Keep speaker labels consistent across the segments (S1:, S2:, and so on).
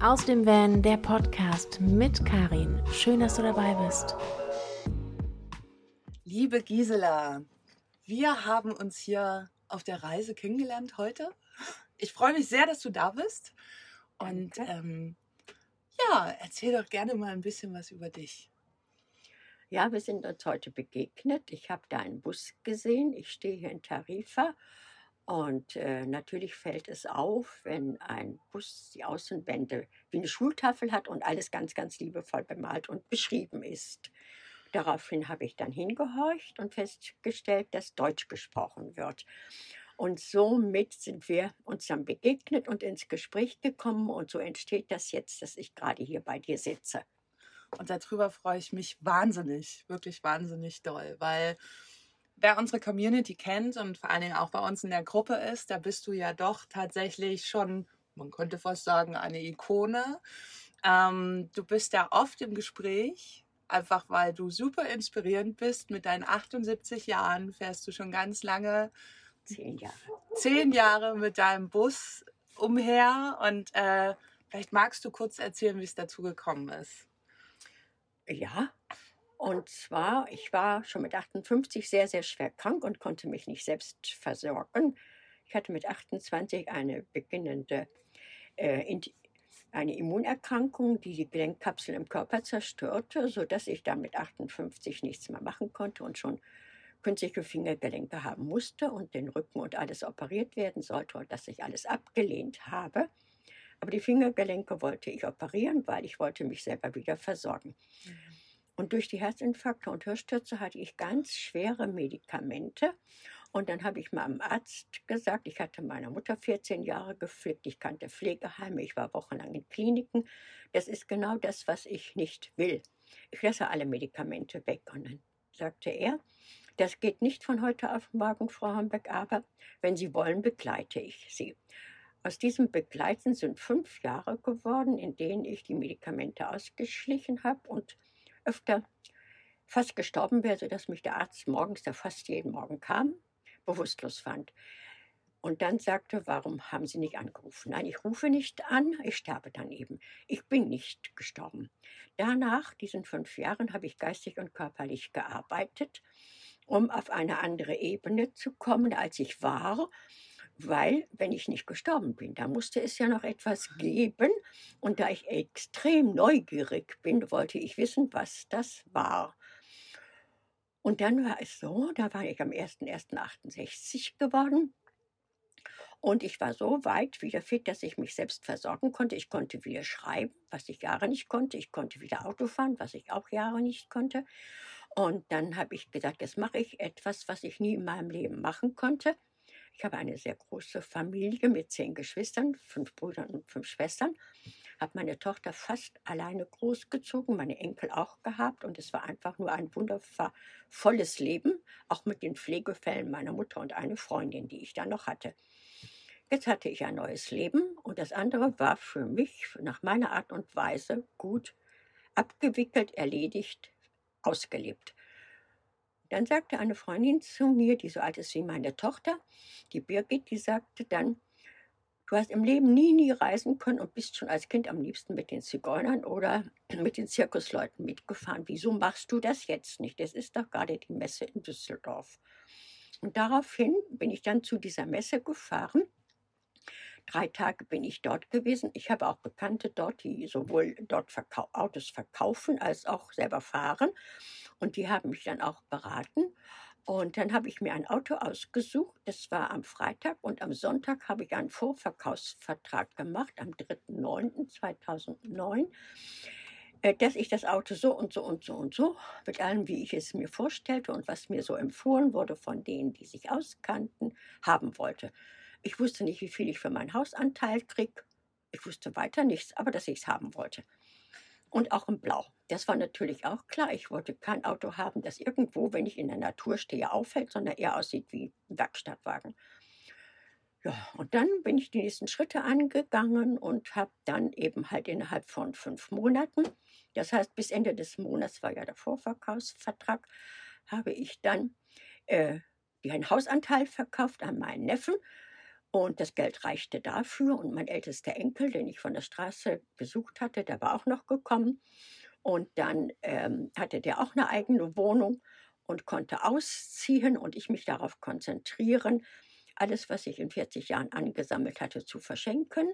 S1: Aus dem Van, der Podcast mit Karin. Schön, dass du dabei bist.
S2: Liebe Gisela, wir haben uns hier auf der Reise kennengelernt heute. Ich freue mich sehr, dass du da bist. Und ähm, ja, erzähl doch gerne mal ein bisschen was über dich.
S3: Ja, wir sind uns heute begegnet. Ich habe da einen Bus gesehen. Ich stehe hier in Tarifa und äh, natürlich fällt es auf, wenn ein Bus die Außenwände wie eine Schultafel hat und alles ganz, ganz liebevoll bemalt und beschrieben ist. Daraufhin habe ich dann hingehorcht und festgestellt, dass Deutsch gesprochen wird. Und somit sind wir uns dann begegnet und ins Gespräch gekommen. Und so entsteht das jetzt, dass ich gerade hier bei dir sitze.
S2: Und darüber freue ich mich wahnsinnig, wirklich wahnsinnig doll, weil wer unsere Community kennt und vor allen Dingen auch bei uns in der Gruppe ist, da bist du ja doch tatsächlich schon, man könnte fast sagen, eine Ikone. Ähm, du bist ja oft im Gespräch, einfach weil du super inspirierend bist. Mit deinen 78 Jahren fährst du schon ganz lange,
S3: zehn Jahre,
S2: zehn Jahre mit deinem Bus umher und äh, vielleicht magst du kurz erzählen, wie es dazu gekommen ist.
S3: Ja, und zwar, ich war schon mit 58 sehr, sehr schwer krank und konnte mich nicht selbst versorgen. Ich hatte mit 28 eine beginnende äh, eine Immunerkrankung, die die Gelenkkapsel im Körper zerstörte, sodass ich dann mit 58 nichts mehr machen konnte und schon künstliche Fingergelenke haben musste und den Rücken und alles operiert werden sollte und dass ich alles abgelehnt habe. Aber die Fingergelenke wollte ich operieren, weil ich wollte mich selber wieder versorgen. Mhm. Und durch die Herzinfarkte und Hirnstürze hatte ich ganz schwere Medikamente. Und dann habe ich meinem Arzt gesagt, ich hatte meiner Mutter 14 Jahre gepflegt, ich kannte Pflegeheime, ich war wochenlang in Kliniken. Das ist genau das, was ich nicht will. Ich lasse alle Medikamente weg. Und dann sagte er, das geht nicht von heute auf morgen, Frau Hambeck, aber wenn Sie wollen, begleite ich Sie. Aus diesem Begleiten sind fünf Jahre geworden, in denen ich die Medikamente ausgeschlichen habe und öfter fast gestorben wäre, sodass mich der Arzt morgens, der fast jeden Morgen kam, bewusstlos fand. Und dann sagte, warum haben Sie nicht angerufen? Nein, ich rufe nicht an, ich sterbe dann eben. Ich bin nicht gestorben. Danach, diesen fünf Jahren, habe ich geistig und körperlich gearbeitet, um auf eine andere Ebene zu kommen, als ich war weil wenn ich nicht gestorben bin, da musste es ja noch etwas geben. Und da ich extrem neugierig bin, wollte ich wissen, was das war. Und dann war es so, da war ich am 01.01.68 geworden. Und ich war so weit wieder fit, dass ich mich selbst versorgen konnte. Ich konnte wieder schreiben, was ich Jahre nicht konnte. Ich konnte wieder Auto fahren, was ich auch Jahre nicht konnte. Und dann habe ich gesagt, jetzt mache ich etwas, was ich nie in meinem Leben machen konnte. Ich habe eine sehr große Familie mit zehn Geschwistern, fünf Brüdern und fünf Schwestern. Habe meine Tochter fast alleine großgezogen, meine Enkel auch gehabt und es war einfach nur ein wundervolles Leben, auch mit den Pflegefällen meiner Mutter und eine Freundin, die ich da noch hatte. Jetzt hatte ich ein neues Leben und das andere war für mich nach meiner Art und Weise gut abgewickelt, erledigt, ausgelebt. Dann sagte eine Freundin zu mir, die so alt ist wie meine Tochter, die Birgit, die sagte dann, du hast im Leben nie, nie reisen können und bist schon als Kind am liebsten mit den Zigeunern oder mit den Zirkusleuten mitgefahren. Wieso machst du das jetzt nicht? Es ist doch gerade die Messe in Düsseldorf. Und daraufhin bin ich dann zu dieser Messe gefahren. Drei Tage bin ich dort gewesen. Ich habe auch Bekannte dort, die sowohl dort verkau Autos verkaufen als auch selber fahren. Und die haben mich dann auch beraten. Und dann habe ich mir ein Auto ausgesucht. Das war am Freitag und am Sonntag habe ich einen Vorverkaufsvertrag gemacht, am 3.9.2009, äh, dass ich das Auto so und so und so und so, mit allem, wie ich es mir vorstellte und was mir so empfohlen wurde von denen, die sich auskannten, haben wollte. Ich wusste nicht, wie viel ich für meinen Hausanteil kriege. Ich wusste weiter nichts, aber dass ich es haben wollte und auch in Blau. Das war natürlich auch klar. Ich wollte kein Auto haben, das irgendwo, wenn ich in der Natur stehe, auffällt, sondern eher aussieht wie ein Werkstattwagen. Ja, und dann bin ich die nächsten Schritte angegangen und habe dann eben halt innerhalb von fünf Monaten, das heißt bis Ende des Monats war ja der Vorverkaufsvertrag, habe ich dann äh, einen Hausanteil verkauft an meinen Neffen Und das Geld reichte dafür. Und mein ältester Enkel, den ich von der Straße besucht hatte, der war auch noch gekommen. Und dann ähm, hatte der auch eine eigene Wohnung und konnte ausziehen und ich mich darauf konzentrieren, alles, was ich in 40 Jahren angesammelt hatte, zu verschenken,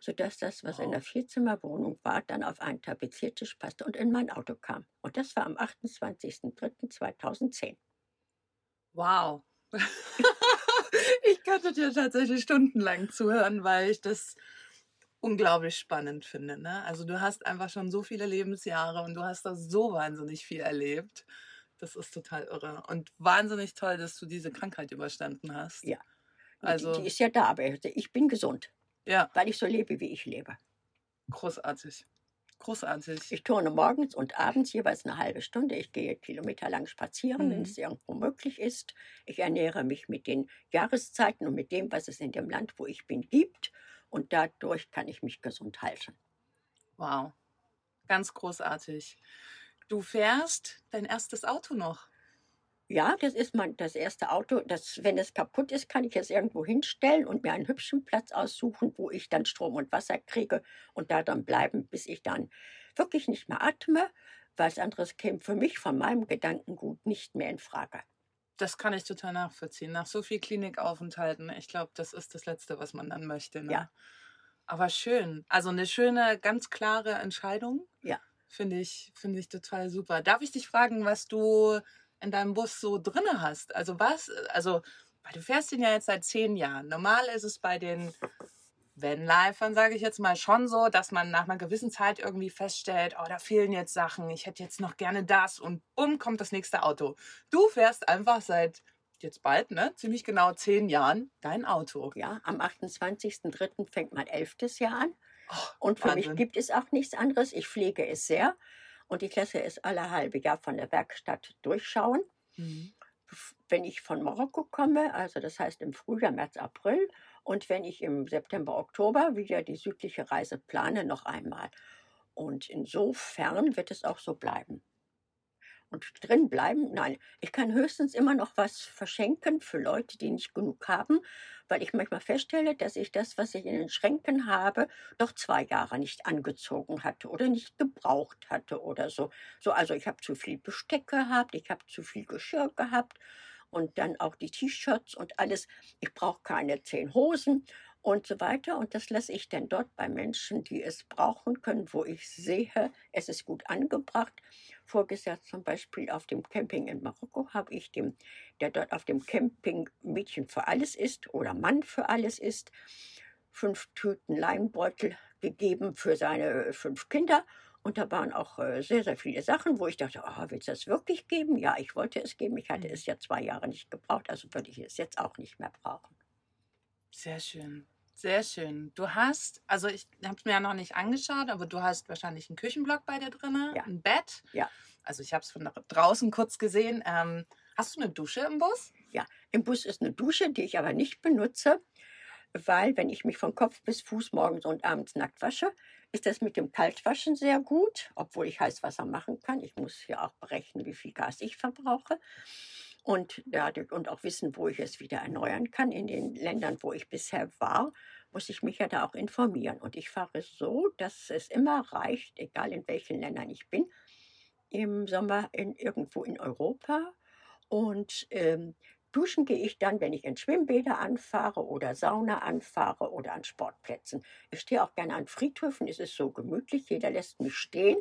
S3: sodass das, was in der Vierzimmerwohnung war, dann auf einen Tapeziertisch passte und in mein Auto kam. Und das war am 28.03.2010.
S2: Wow. ich könnte dir tatsächlich stundenlang zuhören, weil ich das unglaublich spannend finde. Ne? Also du hast einfach schon so viele Lebensjahre und du hast da so wahnsinnig viel erlebt. Das ist total irre. Und wahnsinnig toll, dass du diese Krankheit überstanden hast.
S3: Ja. Also, die, die ist ja da, aber ich bin gesund.
S2: Ja.
S3: Weil ich so lebe, wie ich lebe.
S2: Großartig. Großartig.
S3: Ich turne morgens und abends jeweils eine halbe Stunde. Ich gehe kilometerlang spazieren, mhm. wenn es irgendwo möglich ist. Ich ernähre mich mit den Jahreszeiten und mit dem, was es in dem Land, wo ich bin, gibt. Und dadurch kann ich mich gesund halten.
S2: Wow. Ganz großartig. Du fährst dein erstes Auto noch.
S3: Ja, das ist mein, das erste Auto. Das, wenn es kaputt ist, kann ich es irgendwo hinstellen und mir einen hübschen Platz aussuchen, wo ich dann Strom und Wasser kriege und da dann bleiben, bis ich dann wirklich nicht mehr atme. Was anderes käme für mich von meinem Gedankengut nicht mehr in Frage.
S2: Das kann ich total nachvollziehen. Nach so viel Klinikaufenthalten, ich glaube, das ist das Letzte, was man dann möchte. Ne?
S3: Ja.
S2: Aber schön. Also eine schöne, ganz klare Entscheidung.
S3: Ja.
S2: Finde ich, finde ich total super. Darf ich dich fragen, was du in deinem Bus so drinne hast. Also was, also, weil du fährst ihn ja jetzt seit zehn Jahren. Normal ist es bei den Vanlifern, sage ich jetzt mal, schon so, dass man nach einer gewissen Zeit irgendwie feststellt, oh, da fehlen jetzt Sachen, ich hätte jetzt noch gerne das und bumm, kommt das nächste Auto. Du fährst einfach seit jetzt bald, ne, ziemlich genau zehn Jahren dein Auto.
S3: Ja, am 28.03. fängt mein elftes Jahr an.
S2: Oh,
S3: und für
S2: Wahnsinn.
S3: mich gibt es auch nichts anderes. Ich pflege es sehr und ich lasse es alle halbe Jahr von der Werkstatt durchschauen.
S2: Mhm.
S3: Wenn ich von Marokko komme, also das heißt im Frühjahr, März, April, und wenn ich im September, Oktober wieder die südliche Reise plane, noch einmal. Und insofern wird es auch so bleiben und drin bleiben. Nein, ich kann höchstens immer noch was verschenken für Leute, die nicht genug haben, weil ich manchmal feststelle, dass ich das, was ich in den Schränken habe, doch zwei Jahre nicht angezogen hatte oder nicht gebraucht hatte oder so. So, also ich habe zu viel Besteck gehabt, ich habe zu viel Geschirr gehabt und dann auch die T-Shirts und alles. Ich brauche keine zehn Hosen und so weiter. Und das lasse ich dann dort bei Menschen, die es brauchen können, wo ich sehe, es ist gut angebracht. Vorgesagt zum Beispiel auf dem Camping in Marokko habe ich dem, der dort auf dem Camping Mädchen für alles ist oder Mann für alles ist, fünf Tüten Leinbeutel gegeben für seine fünf Kinder. Und da waren auch äh, sehr, sehr viele Sachen, wo ich dachte, oh, willst du das wirklich geben? Ja, ich wollte es geben. Ich hatte
S2: Mhm.
S3: es ja zwei Jahre nicht gebraucht, also würde ich es jetzt auch nicht mehr brauchen.
S2: Sehr schön. Sehr schön. Du hast, also ich habe es mir ja noch nicht angeschaut, aber du hast wahrscheinlich einen Küchenblock bei dir drin,
S3: Ja.
S2: ein Bett.
S3: Ja.
S2: Also ich habe es von draußen kurz gesehen. Ähm, hast du eine Dusche im Bus?
S3: Im Bus ist eine Dusche, die ich aber nicht benutze, weil wenn ich mich von Kopf bis Fuß morgens und abends nackt wasche, ist das mit dem Kaltwaschen sehr gut, obwohl ich Heißwasser machen kann. Ich muss ja auch berechnen, wie viel Gas ich verbrauche. Und, dadurch, und auch wissen, wo ich es wieder erneuern kann. In den Ländern, wo ich bisher war, muss ich mich ja da auch informieren. Und ich fahre so, dass es immer reicht, egal in welchen Ländern ich bin, im Sommer in, irgendwo in Europa. Und ähm, duschen gehe ich dann, wenn ich in Schwimmbäder anfahre oder Sauna anfahre oder an Sportplätzen. Ich stehe auch gerne an Friedhöfen, es ist so gemütlich, jeder lässt mich stehen,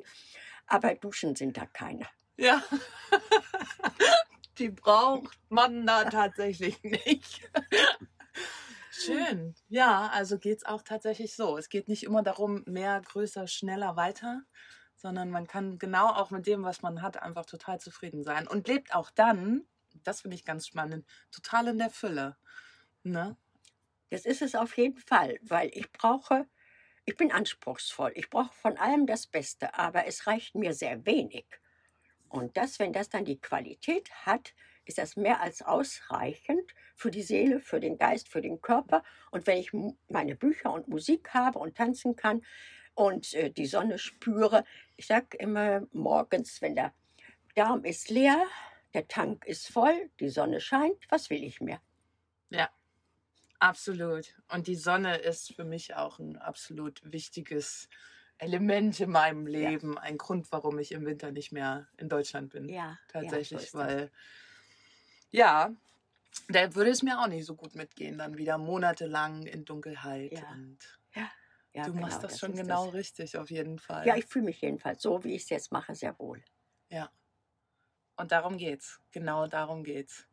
S3: aber duschen sind da keine.
S2: Ja. Die braucht man da tatsächlich nicht. Schön. Ja, also geht es auch tatsächlich so. Es geht nicht immer darum, mehr, größer, schneller, weiter, sondern man kann genau auch mit dem, was man hat, einfach total zufrieden sein und lebt auch dann, das finde ich ganz spannend, total in der Fülle. Ne?
S3: Das ist es auf jeden Fall, weil ich brauche, ich bin anspruchsvoll, ich brauche von allem das Beste, aber es reicht mir sehr wenig. Und das, wenn das dann die Qualität hat, ist das mehr als ausreichend für die Seele, für den Geist, für den Körper. Und wenn ich meine Bücher und Musik habe und tanzen kann und äh, die Sonne spüre, ich sage immer morgens, wenn der Darm ist leer, der Tank ist voll, die Sonne scheint, was will ich mehr?
S2: Absolut. Und die Sonne ist für mich auch ein absolut wichtiges Element in meinem Leben. Ein Grund, warum ich im Winter nicht mehr in Deutschland bin.
S3: Ja,
S2: Tatsächlich,
S3: ja, so das.
S2: weil ja, da würde es mir auch nicht so gut mitgehen, dann wieder monatelang in Dunkelheit.
S3: Ja.
S2: Und
S3: Ja,
S2: du machst
S3: genau,
S2: das schon genau richtig, auf jeden Fall.
S3: Ja, ich fühle mich jedenfalls so, wie ich es jetzt mache, sehr wohl.
S2: Und darum geht's. Genau darum geht's.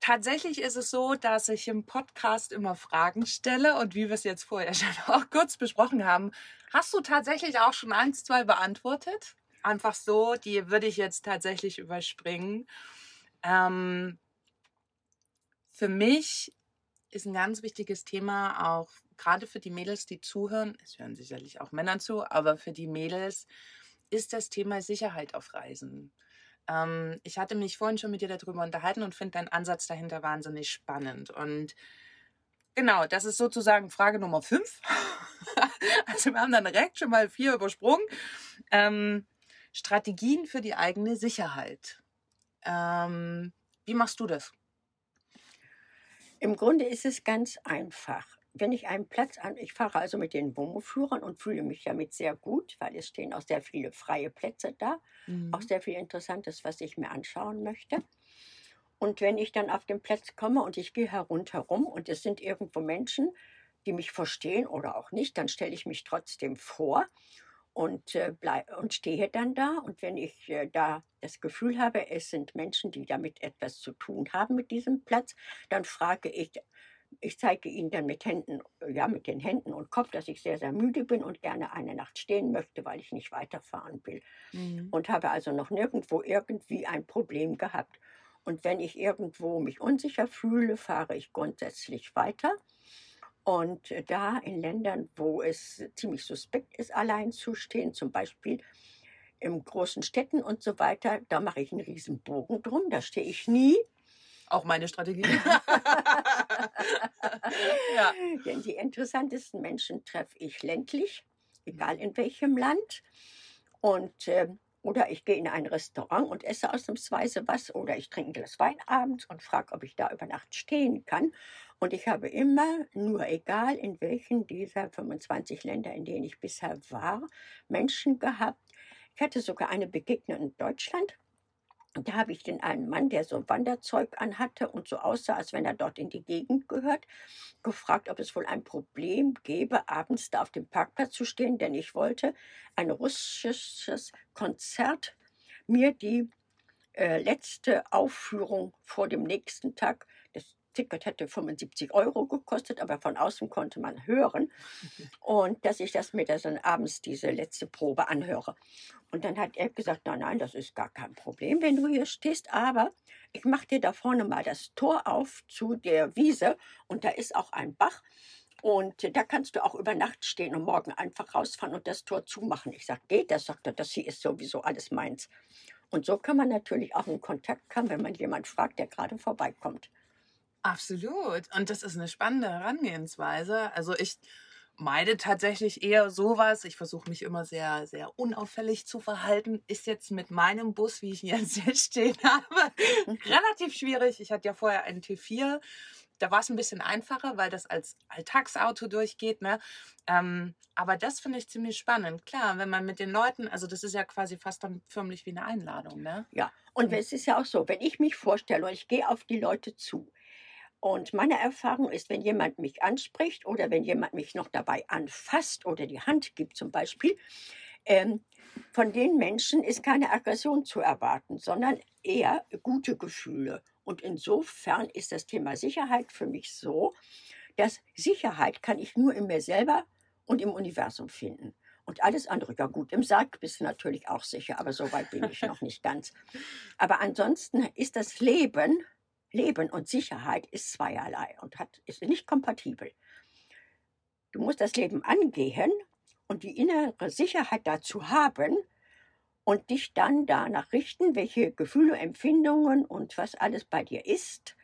S2: Tatsächlich ist es so, dass ich im Podcast immer Fragen stelle und wie wir es jetzt vorher schon auch kurz besprochen haben, hast du tatsächlich auch schon eins, zwei beantwortet? Einfach so, die würde ich jetzt tatsächlich überspringen. Ähm, für mich ist ein ganz wichtiges Thema auch gerade für die Mädels, die zuhören. Es hören sicherlich auch Männer zu, aber für die Mädels ist das Thema Sicherheit auf Reisen. Ähm, ich hatte mich vorhin schon mit dir darüber unterhalten und finde deinen Ansatz dahinter wahnsinnig spannend. Und genau, das ist sozusagen Frage Nummer 5. also wir haben dann direkt schon mal vier übersprungen. Ähm, Strategien für die eigene Sicherheit. Ähm, wie machst du das?
S3: Im Grunde ist es ganz einfach. Wenn ich einen Platz an, ich fahre also mit den Wohnmobilführern und fühle mich damit sehr gut, weil es stehen auch sehr viele freie Plätze da, auch sehr viel Interessantes, was ich mir anschauen möchte. Und wenn ich dann auf den Platz komme und ich gehe herunterrum und es sind irgendwo Menschen, die mich verstehen oder auch nicht, dann stelle ich mich trotzdem vor und, äh, bleib, und stehe dann da. Und wenn ich äh, da das Gefühl habe, es sind Menschen, die damit etwas zu tun haben mit diesem Platz, dann frage ich, ich zeige ihnen dann mit Händen, ja, mit den Händen und Kopf, dass ich sehr, sehr müde bin und gerne eine Nacht stehen möchte, weil ich nicht weiterfahren will.
S2: Mhm.
S3: Und habe also noch nirgendwo irgendwie ein Problem gehabt. Und wenn ich irgendwo mich unsicher fühle, fahre ich grundsätzlich weiter. Und da in Ländern, wo es ziemlich suspekt ist, allein zu stehen, zum Beispiel in großen Städten und so weiter, da mache ich einen riesen Bogen drum, da stehe ich nie.
S2: Auch meine Strategie. ja.
S3: Denn die interessantesten Menschen treffe ich ländlich, egal in welchem Land. Und, äh, oder ich gehe in ein Restaurant und esse ausnahmsweise was. Oder ich trinke ein Glas Wein abends und frage, ob ich da über Nacht stehen kann. Und ich habe immer, nur egal in welchen dieser 25 Länder, in denen ich bisher war, Menschen gehabt. Ich hatte sogar eine Begegnung in Deutschland. Da habe ich den einen Mann, der so Wanderzeug anhatte und so aussah, als wenn er dort in die Gegend gehört, gefragt, ob es wohl ein Problem gäbe, abends da auf dem Parkplatz zu stehen, denn ich wollte ein russisches Konzert mir die äh, letzte Aufführung vor dem nächsten Tag. Das Ticket hätte 75 Euro gekostet, aber von außen konnte man hören. Und dass ich das mir dann abends diese letzte Probe anhöre. Und dann hat er gesagt, nein, nein, das ist gar kein Problem, wenn du hier stehst, aber ich mache dir da vorne mal das Tor auf zu der Wiese und da ist auch ein Bach. Und da kannst du auch über Nacht stehen und morgen einfach rausfahren und das Tor zumachen. Ich sage, geht das? Sagt er, das hier ist sowieso alles meins. Und so kann man natürlich auch in Kontakt kommen, wenn man jemand fragt, der gerade vorbeikommt.
S2: Absolut. Und das ist eine spannende Herangehensweise. Also ich meide tatsächlich eher sowas. Ich versuche mich immer sehr, sehr unauffällig zu verhalten. Ist jetzt mit meinem Bus, wie ich ihn jetzt hier stehen habe, relativ schwierig. Ich hatte ja vorher einen T4. Da war es ein bisschen einfacher, weil das als Alltagsauto durchgeht. Ne? Ähm, aber das finde ich ziemlich spannend. Klar, wenn man mit den Leuten, also das ist ja quasi fast dann förmlich wie eine Einladung. Ne?
S3: Ja, und
S2: Mhm.
S3: es ist ja auch so, wenn ich mich vorstelle und ich gehe auf die Leute zu. Und meine Erfahrung ist, wenn jemand mich anspricht oder wenn jemand mich noch dabei anfasst oder die Hand gibt zum Beispiel, ähm, von den Menschen ist keine Aggression zu erwarten, sondern eher gute Gefühle. Und insofern ist das Thema Sicherheit für mich so, dass Sicherheit kann ich nur in mir selber und im Universum finden. Und alles andere, ja gut, im Sarg bist du natürlich auch sicher, aber so weit bin ich noch nicht ganz. Aber ansonsten ist das Leben, Leben und Sicherheit ist zweierlei und hat, ist nicht kompatibel. Du musst das Leben angehen und die innere Sicherheit dazu haben und dich dann danach richten, welche Gefühle, Empfindungen und was alles bei dir ist.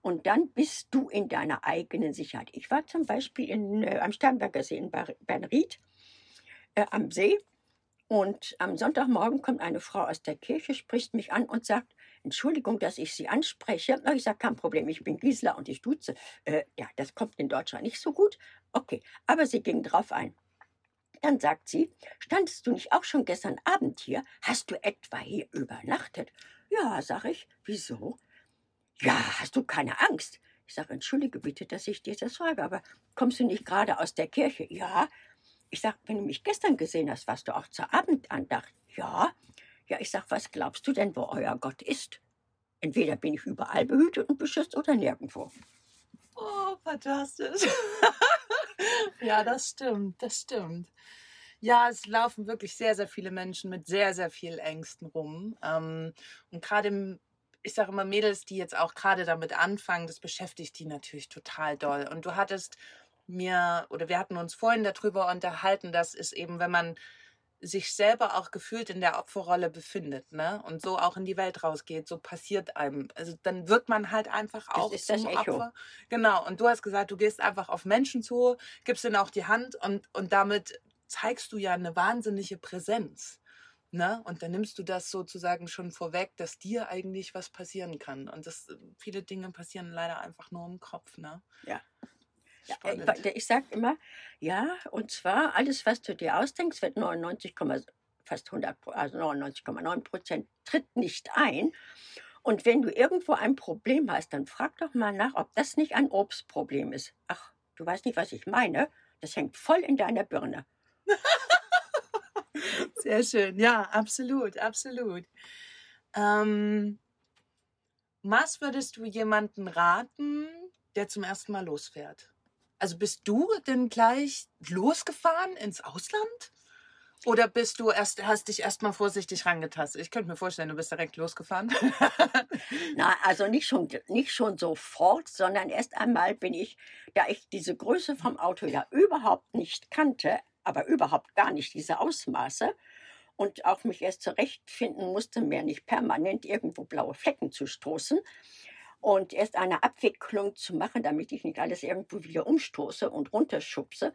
S3: Und dann bist du in deiner eigenen Sicherheit. Ich war zum Beispiel in, äh, am Sternberger See in Bernried äh, am See und am Sonntagmorgen kommt eine Frau aus der Kirche, spricht mich an und sagt, Entschuldigung, dass ich Sie anspreche. Na, ich sage, kein Problem, ich bin Gisela und ich duze. Äh, ja, das kommt in Deutschland nicht so gut. Okay, aber sie ging drauf ein. Dann sagt sie, standest du nicht auch schon gestern Abend hier? Hast du etwa hier übernachtet? Ja, sag ich. Wieso? Ja, hast du keine Angst? Ich sage, entschuldige bitte, dass ich dir das frage, aber kommst du nicht gerade aus der Kirche? Ja. Ich sage, wenn du mich gestern gesehen hast, warst du auch zur Abendandacht? Ja. Ja, ich sage, was glaubst du denn, wo euer Gott ist? Entweder bin ich überall behütet und beschützt oder nirgendwo.
S2: Oh, fantastisch. ja, das stimmt, das stimmt. Ja, es laufen wirklich sehr, sehr viele Menschen mit sehr, sehr viel Ängsten rum. Ähm, und gerade, ich sage immer, Mädels, die jetzt auch gerade damit anfangen, das beschäftigt die natürlich total doll. Und du hattest mir, oder wir hatten uns vorhin darüber unterhalten, dass es eben, wenn man sich selber auch gefühlt in der Opferrolle befindet, ne? Und so auch in die Welt rausgeht, so passiert einem. Also dann wird man halt einfach auch
S3: das ist zum das Echo. Opfer.
S2: Genau. Und du hast gesagt, du gehst einfach auf Menschen zu, gibst ihnen auch die Hand und, und damit zeigst du ja eine wahnsinnige Präsenz. Ne? Und dann nimmst du das sozusagen schon vorweg, dass dir eigentlich was passieren kann. Und das, viele Dinge passieren leider einfach nur im Kopf. Ne?
S3: Ja. Ja, ich, ich sage immer, ja, und zwar alles, was du dir ausdenkst, wird 99, fast 100, also 99,9 Prozent tritt nicht ein. Und wenn du irgendwo ein Problem hast, dann frag doch mal nach, ob das nicht ein Obstproblem ist. Ach, du weißt nicht, was ich meine. Das hängt voll in deiner Birne.
S2: Sehr schön, ja, absolut, absolut. Ähm, was würdest du jemanden raten, der zum ersten Mal losfährt? Also bist du denn gleich losgefahren ins Ausland? Oder bist du erst, hast dich erstmal vorsichtig rangetastet? Ich könnte mir vorstellen, du bist direkt losgefahren.
S3: Na, also nicht schon, nicht schon sofort, sondern erst einmal bin ich, da ich diese Größe vom Auto ja überhaupt nicht kannte, aber überhaupt gar nicht diese Ausmaße und auch mich erst zurechtfinden musste, mir nicht permanent irgendwo blaue Flecken zu stoßen und erst eine Abwicklung zu machen, damit ich nicht alles irgendwo wieder umstoße und runterschubse,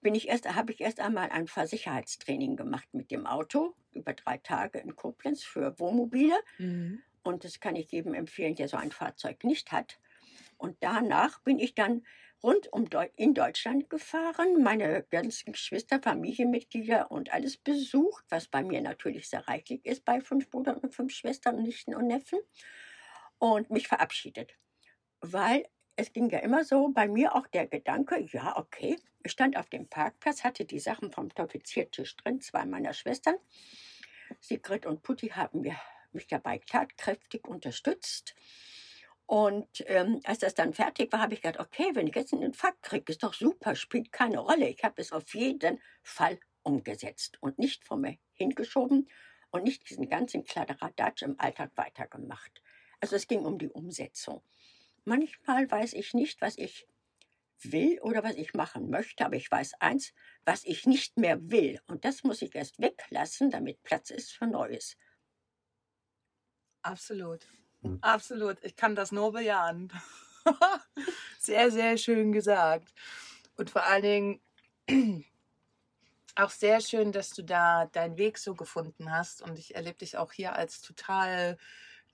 S3: bin ich erst, habe ich erst einmal ein Fahrsicherheitstraining gemacht mit dem Auto über drei Tage in Koblenz für Wohnmobile. Mhm. Und das kann ich jedem empfehlen, der so ein Fahrzeug nicht hat. Und danach bin ich dann rund um Deu in Deutschland gefahren, meine ganzen Geschwister, Familienmitglieder und alles besucht, was bei mir natürlich sehr reichlich ist bei fünf Brüdern und fünf Schwestern, Nichten und Neffen und mich verabschiedet. Weil es ging ja immer so bei mir auch der Gedanke, ja, okay, ich stand auf dem Parkplatz, hatte die Sachen vom Tofiziertisch drin, zwei meiner Schwestern. Sigrid und Putti haben mich dabei tatkräftig unterstützt. Und ähm, als das dann fertig war, habe ich gedacht, okay, wenn ich jetzt einen Infarkt kriege, ist doch super, spielt keine Rolle. Ich habe es auf jeden Fall umgesetzt und nicht vor mir hingeschoben und nicht diesen ganzen Kladderadatsch im Alltag weitergemacht. Also es ging um die Umsetzung. Manchmal weiß ich nicht, was ich will oder was ich machen möchte, aber ich weiß eins, was ich nicht mehr will. Und das muss ich erst weglassen, damit Platz ist für Neues.
S2: Absolut. Mhm. Absolut. Ich kann das nur bejahen. sehr, sehr schön gesagt. Und vor allen Dingen auch sehr schön, dass du da deinen Weg so gefunden hast. Und ich erlebe dich auch hier als total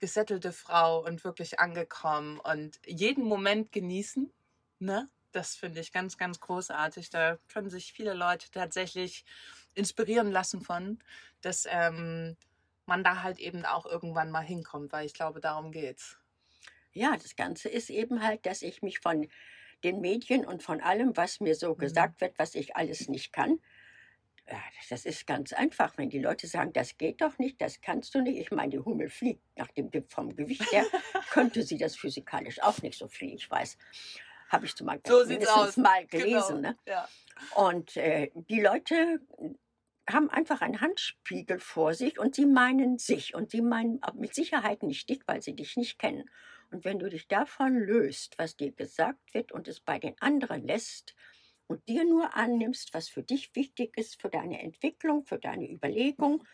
S2: gesettelte Frau und wirklich angekommen und jeden Moment genießen. Ne? Das finde ich ganz, ganz großartig. Da können sich viele Leute tatsächlich inspirieren lassen von, dass ähm, man da halt eben auch irgendwann mal hinkommt, weil ich glaube, darum geht's.
S3: Ja, das Ganze ist eben halt, dass ich mich von den Medien und von allem, was mir so mhm. gesagt wird, was ich alles nicht kann, ja, das ist ganz einfach. Wenn die Leute sagen, das geht doch nicht, das kannst du nicht. Ich meine, die Hummel fliegt nach dem, vom Gewicht her, könnte sie das physikalisch auch nicht so fliegen. Ich weiß, habe ich zumal
S2: so mindestens
S3: mal genau, gelesen.
S2: Genau. Ne? Ja.
S3: Und äh, die Leute haben einfach einen Handspiegel vor sich und sie meinen sich und sie meinen mit Sicherheit nicht dich, weil sie dich nicht kennen. Und wenn du dich davon löst, was dir gesagt wird und es bei den anderen lässt und dir nur annimmst, was für dich wichtig ist, für deine Entwicklung, für deine Überlegung,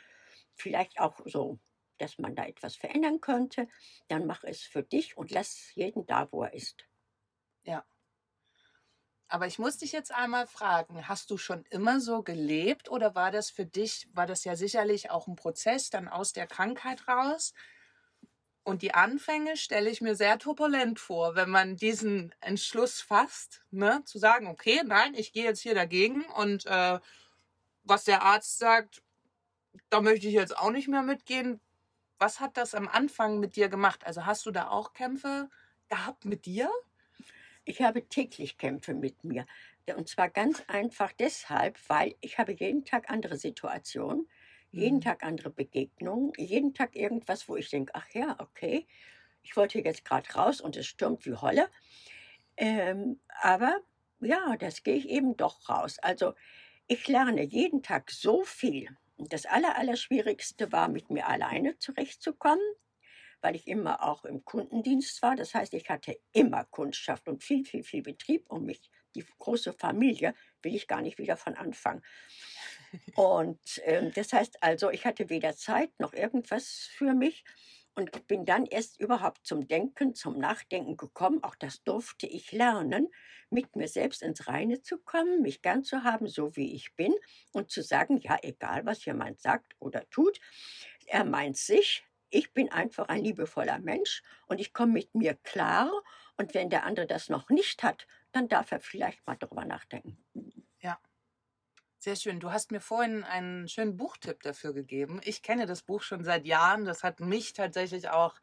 S3: vielleicht auch so, dass man da etwas verändern könnte, dann mach es für dich und lass jeden da, wo er ist.
S2: Ja. Aber ich muss dich jetzt einmal fragen, hast du schon immer so gelebt oder war das für dich, war das ja sicherlich auch ein Prozess dann aus der Krankheit raus? Und die Anfänge stelle ich mir sehr turbulent vor, wenn man diesen Entschluss fasst, ne, zu sagen, okay, nein, ich gehe jetzt hier dagegen und äh, was der Arzt sagt, da möchte ich jetzt auch nicht mehr mitgehen. Was hat das am Anfang mit dir gemacht? Also hast du da auch Kämpfe gehabt mit dir?
S3: Ich habe täglich Kämpfe mit mir. Und zwar ganz einfach deshalb, weil ich habe jeden Tag andere Situationen, jeden
S2: Mhm.
S3: Tag andere Begegnungen, jeden Tag irgendwas, wo ich denke, ach ja, okay, ich wollte jetzt gerade raus und es stürmt wie Holle. Ähm, aber ja, das gehe ich eben doch raus. Also ich lerne jeden Tag so viel. Das Aller, Allerschwierigste war, mit mir alleine zurechtzukommen, weil ich immer auch im Kundendienst war. Das heißt, ich hatte immer Kundschaft und viel, viel, viel Betrieb um mich. Die große Familie will ich gar nicht wieder von Anfang. Und ähm, das heißt also, ich hatte weder Zeit noch irgendwas für mich und bin dann erst überhaupt zum Denken, zum Nachdenken gekommen. Auch das durfte ich lernen, mit mir selbst ins Reine zu kommen, mich gern zu haben, so wie ich bin und zu sagen, ja, egal was jemand sagt oder tut, er meint sich. Ich bin einfach ein liebevoller Mensch und ich komme mit mir klar. Und wenn der andere das noch nicht hat, dann darf er vielleicht mal drüber nachdenken.
S2: Sehr schön. Du hast mir vorhin einen schönen Buchtipp dafür gegeben. Ich kenne das Buch schon seit Jahren. Das hat mich tatsächlich auch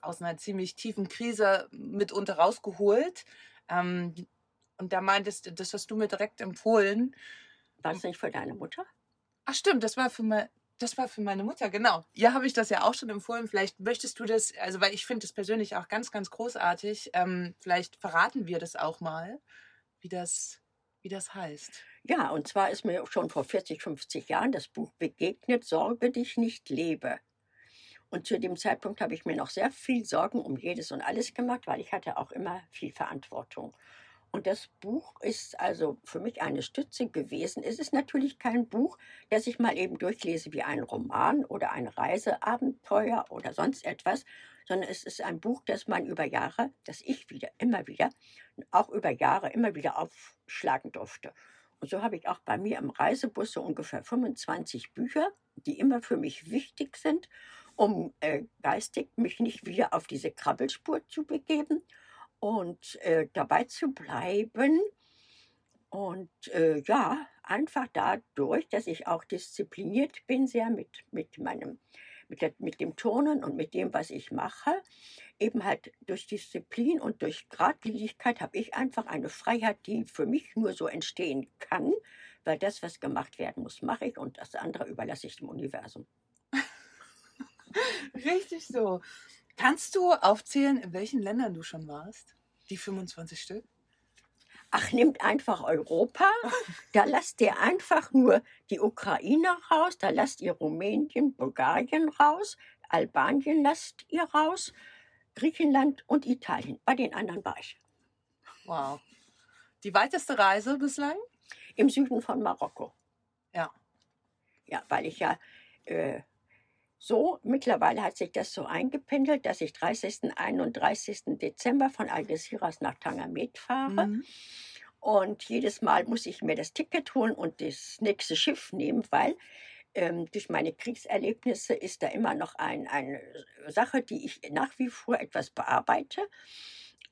S2: aus einer ziemlich tiefen Krise mitunter rausgeholt. Ähm, und da meintest du, das hast du mir direkt empfohlen.
S3: War es nicht für deine Mutter?
S2: Ach stimmt, das war für meine, das war für meine Mutter, genau. Ja, habe ich das ja auch schon empfohlen. Vielleicht möchtest du das, also weil ich finde das persönlich auch ganz, ganz großartig. Ähm, vielleicht verraten wir das auch mal, wie das, wie das heißt.
S3: Ja, und zwar ist mir schon vor 40, 50 Jahren das Buch begegnet, Sorge dich nicht, lebe. Und zu dem Zeitpunkt habe ich mir noch sehr viel Sorgen um jedes und alles gemacht, weil ich hatte auch immer viel Verantwortung. Und das Buch ist also für mich eine Stütze gewesen. Es ist natürlich kein Buch, das ich mal eben durchlese wie ein Roman oder ein Reiseabenteuer oder sonst etwas, sondern es ist ein Buch, das man über Jahre, das ich wieder, immer wieder, auch über Jahre immer wieder aufschlagen durfte. Und so habe ich auch bei mir im Reisebus so ungefähr 25 Bücher, die immer für mich wichtig sind, um äh, geistig mich nicht wieder auf diese Krabbelspur zu begeben und äh, dabei zu bleiben. Und äh, ja, einfach dadurch, dass ich auch diszipliniert bin, sehr mit, mit meinem mit, der, mit dem Turnen und mit dem, was ich mache, eben halt durch Disziplin und durch Gradlinigkeit habe ich einfach eine Freiheit, die für mich nur so entstehen kann, weil das, was gemacht werden muss, mache ich und das andere überlasse ich dem Universum.
S2: Richtig so. Kannst du aufzählen, in welchen Ländern du schon warst? Die 25 Stück?
S3: Ach, nimmt einfach Europa, da lasst ihr einfach nur die Ukraine raus, da lasst ihr Rumänien, Bulgarien raus, Albanien lasst ihr raus, Griechenland und Italien. Bei den anderen war ich.
S2: Wow. Die weiteste Reise bislang?
S3: Im Süden von Marokko.
S2: Ja.
S3: Ja, weil ich ja äh, so, mittlerweile hat sich das so eingependelt, dass ich 30. 31. Dezember von Algeciras nach Tangamet fahre.
S2: Mhm.
S3: Und jedes Mal muss ich mir das Ticket holen und das nächste Schiff nehmen, weil ähm, durch meine Kriegserlebnisse ist da immer noch ein, eine Sache, die ich nach wie vor etwas bearbeite.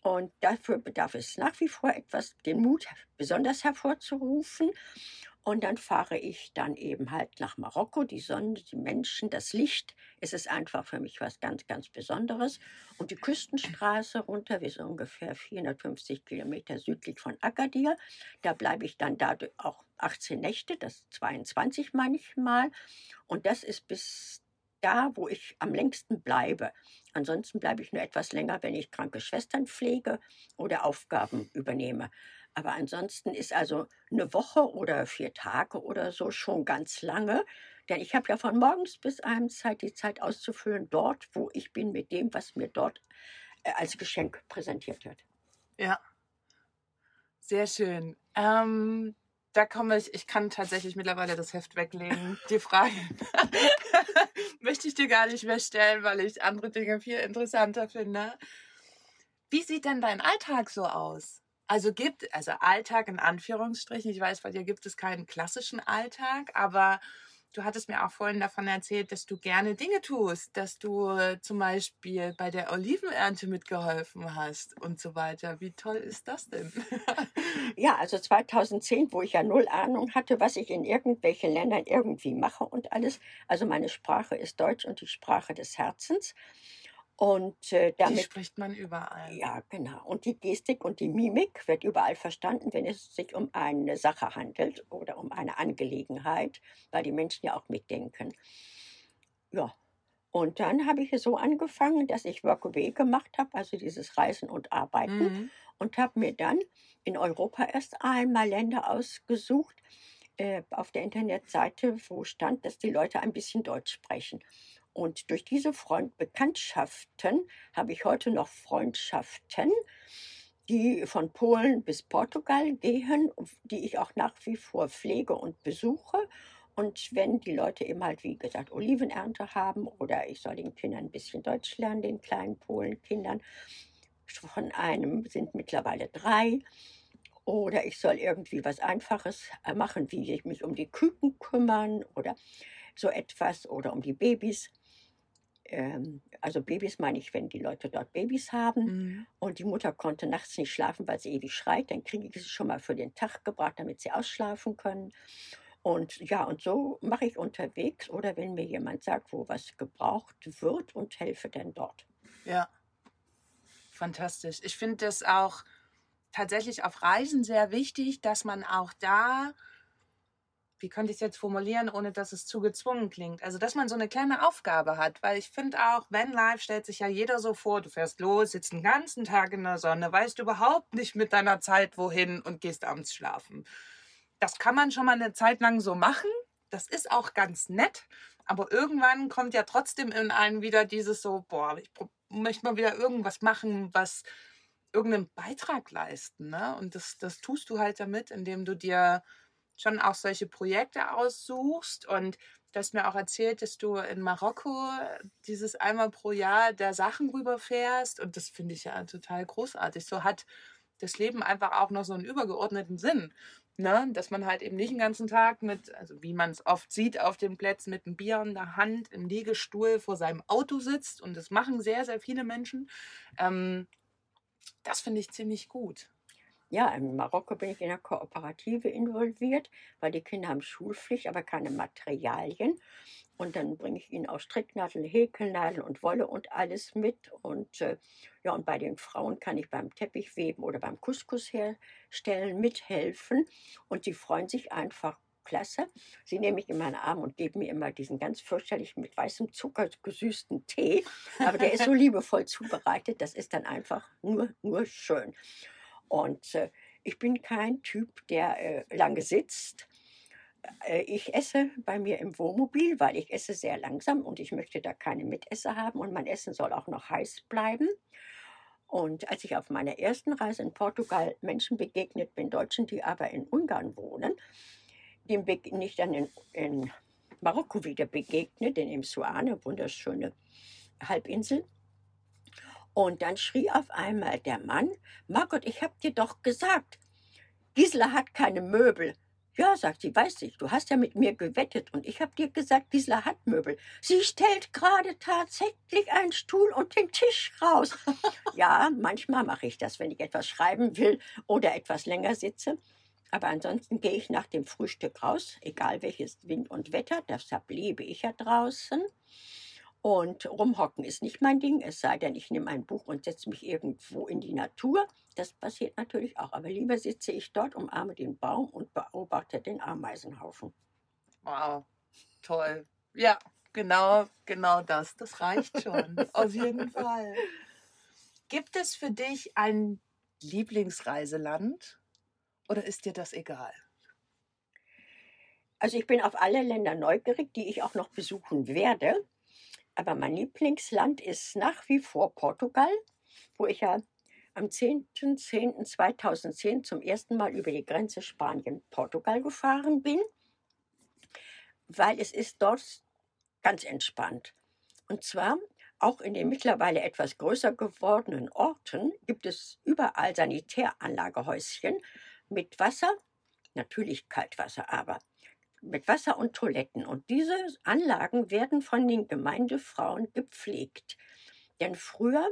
S3: Und dafür bedarf es nach wie vor etwas, den Mut besonders hervorzurufen. Und dann fahre ich dann eben halt nach Marokko, die Sonne, die Menschen, das Licht. Es ist einfach für mich was ganz, ganz Besonderes. Und die Küstenstraße runter, wir sind ungefähr 450 Kilometer südlich von Agadir. Da bleibe ich dann dadurch auch 18 Nächte, das 22 manchmal. Und das ist bis da, wo ich am längsten bleibe. Ansonsten bleibe ich nur etwas länger, wenn ich kranke Schwestern pflege oder Aufgaben übernehme. Aber ansonsten ist also eine Woche oder vier Tage oder so schon ganz lange. Denn ich habe ja von morgens bis abends Zeit, die Zeit auszufüllen, dort, wo ich bin, mit dem, was mir dort äh, als Geschenk präsentiert wird.
S2: Ja. Sehr schön. Ähm, da komme ich, ich kann tatsächlich mittlerweile das Heft weglegen. Die Frage möchte ich dir gar nicht mehr stellen, weil ich andere Dinge viel interessanter finde. Wie sieht denn dein Alltag so aus? Also gibt, also Alltag in Anführungsstrichen, ich weiß, bei dir gibt es keinen klassischen Alltag, aber du hattest mir auch vorhin davon erzählt, dass du gerne Dinge tust, dass du äh, zum Beispiel bei der Olivenernte mitgeholfen hast und so weiter. Wie toll ist das denn?
S3: ja, also 2010, wo ich ja null Ahnung hatte, was ich in irgendwelchen Ländern irgendwie mache und alles. Also meine Sprache ist Deutsch und die Sprache des Herzens. Und äh, damit
S2: die spricht man überall.
S3: Ja, genau. Und die Gestik und die Mimik wird überall verstanden, wenn es sich um eine Sache handelt oder um eine Angelegenheit, weil die Menschen ja auch mitdenken. Ja. Und dann habe ich so angefangen, dass ich Workaway gemacht habe, also dieses Reisen und Arbeiten, mhm. und habe mir dann in Europa erst einmal Länder ausgesucht äh, auf der Internetseite, wo stand, dass die Leute ein bisschen Deutsch sprechen. Und durch diese Freundbekanntschaften habe ich heute noch Freundschaften, die von Polen bis Portugal gehen, die ich auch nach wie vor pflege und besuche. Und wenn die Leute eben halt, wie gesagt, Olivenernte haben oder ich soll den Kindern ein bisschen Deutsch lernen, den kleinen Polenkindern, von einem sind mittlerweile drei, oder ich soll irgendwie was Einfaches äh, machen, wie ich mich um die Küken kümmern oder so etwas oder um die Babys ähm, also Babys meine ich, wenn die Leute dort Babys haben mhm. und die Mutter konnte nachts nicht schlafen, weil sie ewig schreit, dann kriege ich sie schon mal für den Tag gebracht, damit sie ausschlafen können. Und ja, und so mache ich unterwegs oder wenn mir jemand sagt, wo was gebraucht wird und helfe dann dort.
S2: Ja, fantastisch. Ich finde das auch tatsächlich auf Reisen sehr wichtig, dass man auch da wie könnte ich es jetzt formulieren, ohne dass es zu gezwungen klingt? Also, dass man so eine kleine Aufgabe hat, weil ich finde auch, wenn live stellt sich ja jeder so vor, du fährst los, sitzt den ganzen Tag in der Sonne, weißt überhaupt nicht mit deiner Zeit wohin und gehst abends schlafen. Das kann man schon mal eine Zeit lang so machen. Das ist auch ganz nett. Aber irgendwann kommt ja trotzdem in einen wieder dieses so, boah, ich möchte mal wieder irgendwas machen, was irgendeinen Beitrag leisten. Ne? Und das, das tust du halt damit, indem du dir schon auch solche Projekte aussuchst und du hast mir auch erzählt, dass du in Marokko dieses einmal pro Jahr der Sachen rüberfährst und das finde ich ja total großartig. So hat das Leben einfach auch noch so einen übergeordneten Sinn. Ne? Dass man halt eben nicht den ganzen Tag mit, also wie man es oft sieht auf den Plätzen, mit einem Bier in der Hand im Liegestuhl vor seinem Auto sitzt und das machen sehr, sehr viele Menschen. Ähm, das finde ich ziemlich gut.
S3: Ja, in Marokko bin ich in der Kooperative involviert, weil die Kinder haben Schulpflicht, aber keine Materialien. Und dann bringe ich ihnen auch Stricknadeln, Häkelnadeln und Wolle und alles mit. Und äh, ja, und bei den Frauen kann ich beim Teppichweben oder beim Couscous herstellen mithelfen. Und die freuen sich einfach klasse. Sie nehmen mich in meinen Arm und geben mir immer diesen ganz fürchterlich mit weißem Zucker gesüßten Tee. Aber der ist so liebevoll zubereitet, das ist dann einfach nur, nur schön. Und äh, ich bin kein Typ, der äh, lange sitzt. Äh, ich esse bei mir im Wohnmobil, weil ich esse sehr langsam und ich möchte da keine Mitesser haben und mein Essen soll auch noch heiß bleiben. Und als ich auf meiner ersten Reise in Portugal Menschen begegnet bin, Deutschen, die aber in Ungarn wohnen, dem bin ich dann in, in Marokko wieder begegnet, in Imsuane, wunderschöne Halbinsel. Und dann schrie auf einmal der Mann, Margot, ich hab dir doch gesagt, Gisela hat keine Möbel. Ja, sagt sie, weiß ich, du hast ja mit mir gewettet und ich hab dir gesagt, Gisela hat Möbel. Sie stellt gerade tatsächlich einen Stuhl und den Tisch raus. ja, manchmal mache ich das, wenn ich etwas schreiben will oder etwas länger sitze. Aber ansonsten gehe ich nach dem Frühstück raus, egal welches Wind und Wetter, deshalb lebe ich ja draußen. Und rumhocken ist nicht mein Ding, es sei denn, ich nehme ein Buch und setze mich irgendwo in die Natur. Das passiert natürlich auch. Aber lieber sitze ich dort, umarme den Baum und beobachte den Ameisenhaufen.
S2: Wow, toll. Ja, genau, genau das. Das reicht schon. Auf jeden Fall. Gibt es für dich ein Lieblingsreiseland oder ist dir das egal?
S3: Also ich bin auf alle Länder neugierig, die ich auch noch besuchen werde. Aber mein Lieblingsland ist nach wie vor Portugal, wo ich ja am 10.10.2010 zum ersten Mal über die Grenze Spanien-Portugal gefahren bin, weil es ist dort ganz entspannt. Und zwar auch in den mittlerweile etwas größer gewordenen Orten gibt es überall Sanitäranlagehäuschen mit Wasser, natürlich Kaltwasser, aber mit Wasser und Toiletten. Und diese Anlagen werden von den Gemeindefrauen gepflegt. Denn früher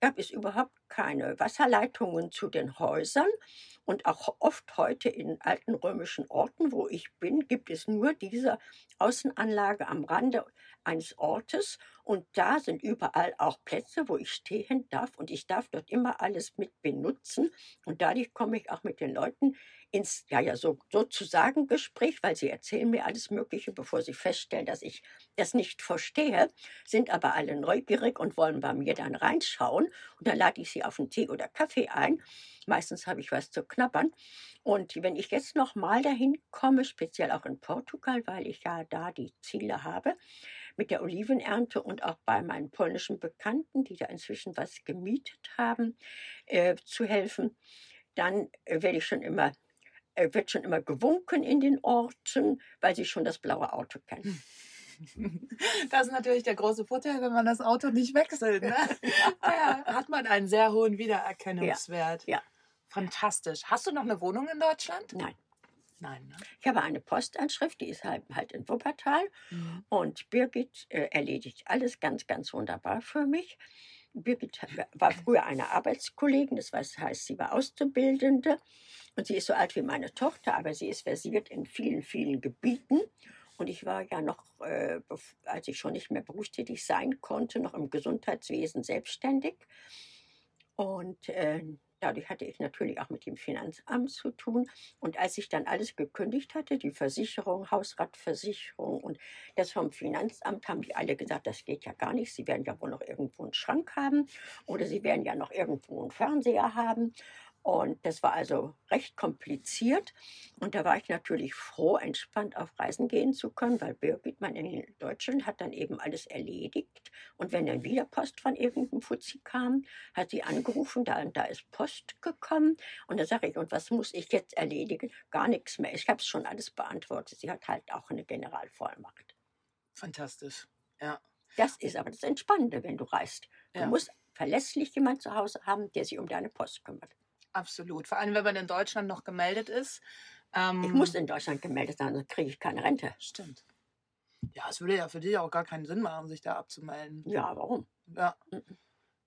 S3: gab es überhaupt keine Wasserleitungen zu den Häusern. Und auch oft heute in alten römischen Orten, wo ich bin, gibt es nur diese Außenanlage am Rande eines Ortes. Und da sind überall auch Plätze, wo ich stehen darf. Und ich darf dort immer alles mit benutzen. Und dadurch komme ich auch mit den Leuten ins, ja, ja, so, sozusagen Gespräch, weil sie erzählen mir alles Mögliche, bevor sie feststellen, dass ich das nicht verstehe, sind aber alle neugierig und wollen bei mir dann reinschauen. Und dann lade ich sie auf einen Tee oder Kaffee ein. Meistens habe ich was zu knabbern. Und wenn ich jetzt noch mal dahin komme, speziell auch in Portugal, weil ich ja da die Ziele habe, mit der Olivenernte und auch bei meinen polnischen Bekannten, die da inzwischen was gemietet haben, äh, zu helfen, dann äh, werde ich schon immer er wird schon immer gewunken in den Orten, weil sie schon das blaue Auto kennen.
S2: Das ist natürlich der große Vorteil, wenn man das Auto nicht wechselt. Ne? ja, hat man einen sehr hohen Wiedererkennungswert.
S3: Ja, ja.
S2: Fantastisch. Hast du noch eine Wohnung in Deutschland?
S3: Nein.
S2: Nein. Ne?
S3: Ich habe eine Postanschrift, die ist halt, halt in Wuppertal. Mhm. Und Birgit äh, erledigt alles ganz, ganz wunderbar für mich. Birgit war früher eine Arbeitskollegin, das heißt, sie war Auszubildende und sie ist so alt wie meine Tochter, aber sie ist versiert in vielen, vielen Gebieten. Und ich war ja noch, äh, als ich schon nicht mehr berufstätig sein konnte, noch im Gesundheitswesen selbstständig. Und äh, Dadurch hatte ich natürlich auch mit dem Finanzamt zu tun. Und als ich dann alles gekündigt hatte, die Versicherung, Hausratversicherung und das vom Finanzamt, haben die alle gesagt, das geht ja gar nicht. Sie werden ja wohl noch irgendwo einen Schrank haben oder sie werden ja noch irgendwo einen Fernseher haben. Und das war also recht kompliziert. Und da war ich natürlich froh, entspannt auf Reisen gehen zu können, weil Birgit, mein in Deutschland, hat dann eben alles erledigt. Und wenn dann wieder Post von irgendeinem Fuzzi kam, hat sie angerufen, da, da ist Post gekommen. Und da sage ich, und was muss ich jetzt erledigen? Gar nichts mehr. Ich habe es schon alles beantwortet. Sie hat halt auch eine Generalvollmacht.
S2: Fantastisch, ja.
S3: Das ist aber das Entspannende, wenn du reist. Du ja. musst verlässlich jemand zu Hause haben, der sich um deine Post kümmert.
S2: Absolut. Vor allem, wenn man in Deutschland noch gemeldet ist.
S3: Ähm, ich muss in Deutschland gemeldet sein, sonst kriege ich keine Rente.
S2: Stimmt. Ja, es würde ja für dich auch gar keinen Sinn machen, sich da abzumelden.
S3: Ja, warum?
S2: Ja. Mhm.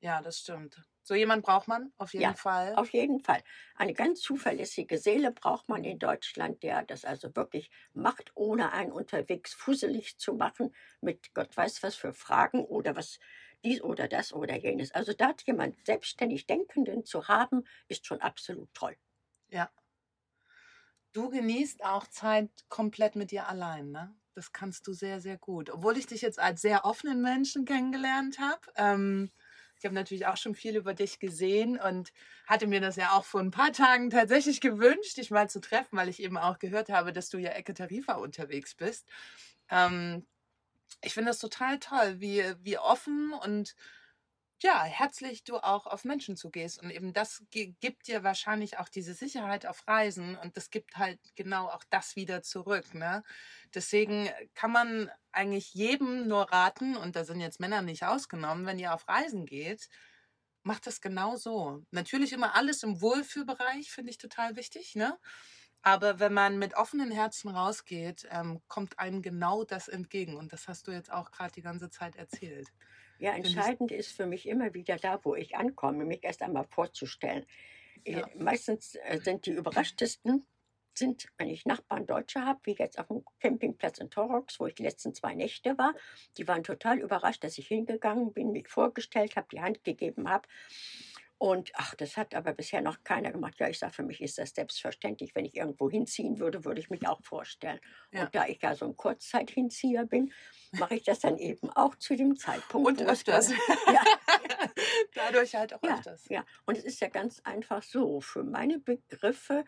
S2: Ja, das stimmt. So jemand braucht man auf jeden
S3: ja,
S2: Fall.
S3: Auf jeden Fall. Eine ganz zuverlässige Seele braucht man in Deutschland, der das also wirklich macht, ohne einen unterwegs fusselig zu machen, mit Gott weiß was für Fragen oder was dies oder das oder jenes. Also da jemand selbstständig Denkenden zu haben, ist schon absolut toll.
S2: Ja. Du genießt auch Zeit komplett mit dir allein, ne? Das kannst du sehr, sehr gut. Obwohl ich dich jetzt als sehr offenen Menschen kennengelernt habe. Ähm, ich habe natürlich auch schon viel über dich gesehen und hatte mir das ja auch vor ein paar Tagen tatsächlich gewünscht, dich mal zu treffen, weil ich eben auch gehört habe, dass du ja Ecke Tarifa unterwegs bist. Ähm, ich finde das total toll, wie, wie offen und ja, herzlich du auch auf Menschen zugehst. Und eben das gibt dir wahrscheinlich auch diese Sicherheit auf Reisen und das gibt halt genau auch das wieder zurück. Ne? Deswegen kann man eigentlich jedem nur raten, und da sind jetzt Männer nicht ausgenommen, wenn ihr auf Reisen geht, macht das genau so. Natürlich immer alles im Wohlfühlbereich, finde ich total wichtig. Ne? Aber wenn man mit offenen Herzen rausgeht, ähm, kommt einem genau das entgegen. Und das hast du jetzt auch gerade die ganze Zeit erzählt.
S3: Ja, entscheidend ist für mich immer wieder da, wo ich ankomme, mich erst einmal vorzustellen. Ja. Meistens äh, sind die überraschtesten, sind, wenn ich Nachbarn Deutsche habe, wie jetzt auf dem Campingplatz in Torox, wo ich die letzten zwei Nächte war. Die waren total überrascht, dass ich hingegangen bin, mich vorgestellt habe, die Hand gegeben habe. Und ach, das hat aber bisher noch keiner gemacht. Ja, ich sage, für mich ist das selbstverständlich. Wenn ich irgendwo hinziehen würde, würde ich mich auch vorstellen. Ja. Und da ich ja so ein Kurzzeithinzieher bin, mache ich das dann eben auch zu dem Zeitpunkt.
S2: Und öfters. Ja. Dadurch halt auch
S3: ja,
S2: öfters.
S3: Ja, und es ist ja ganz einfach so. Für meine Begriffe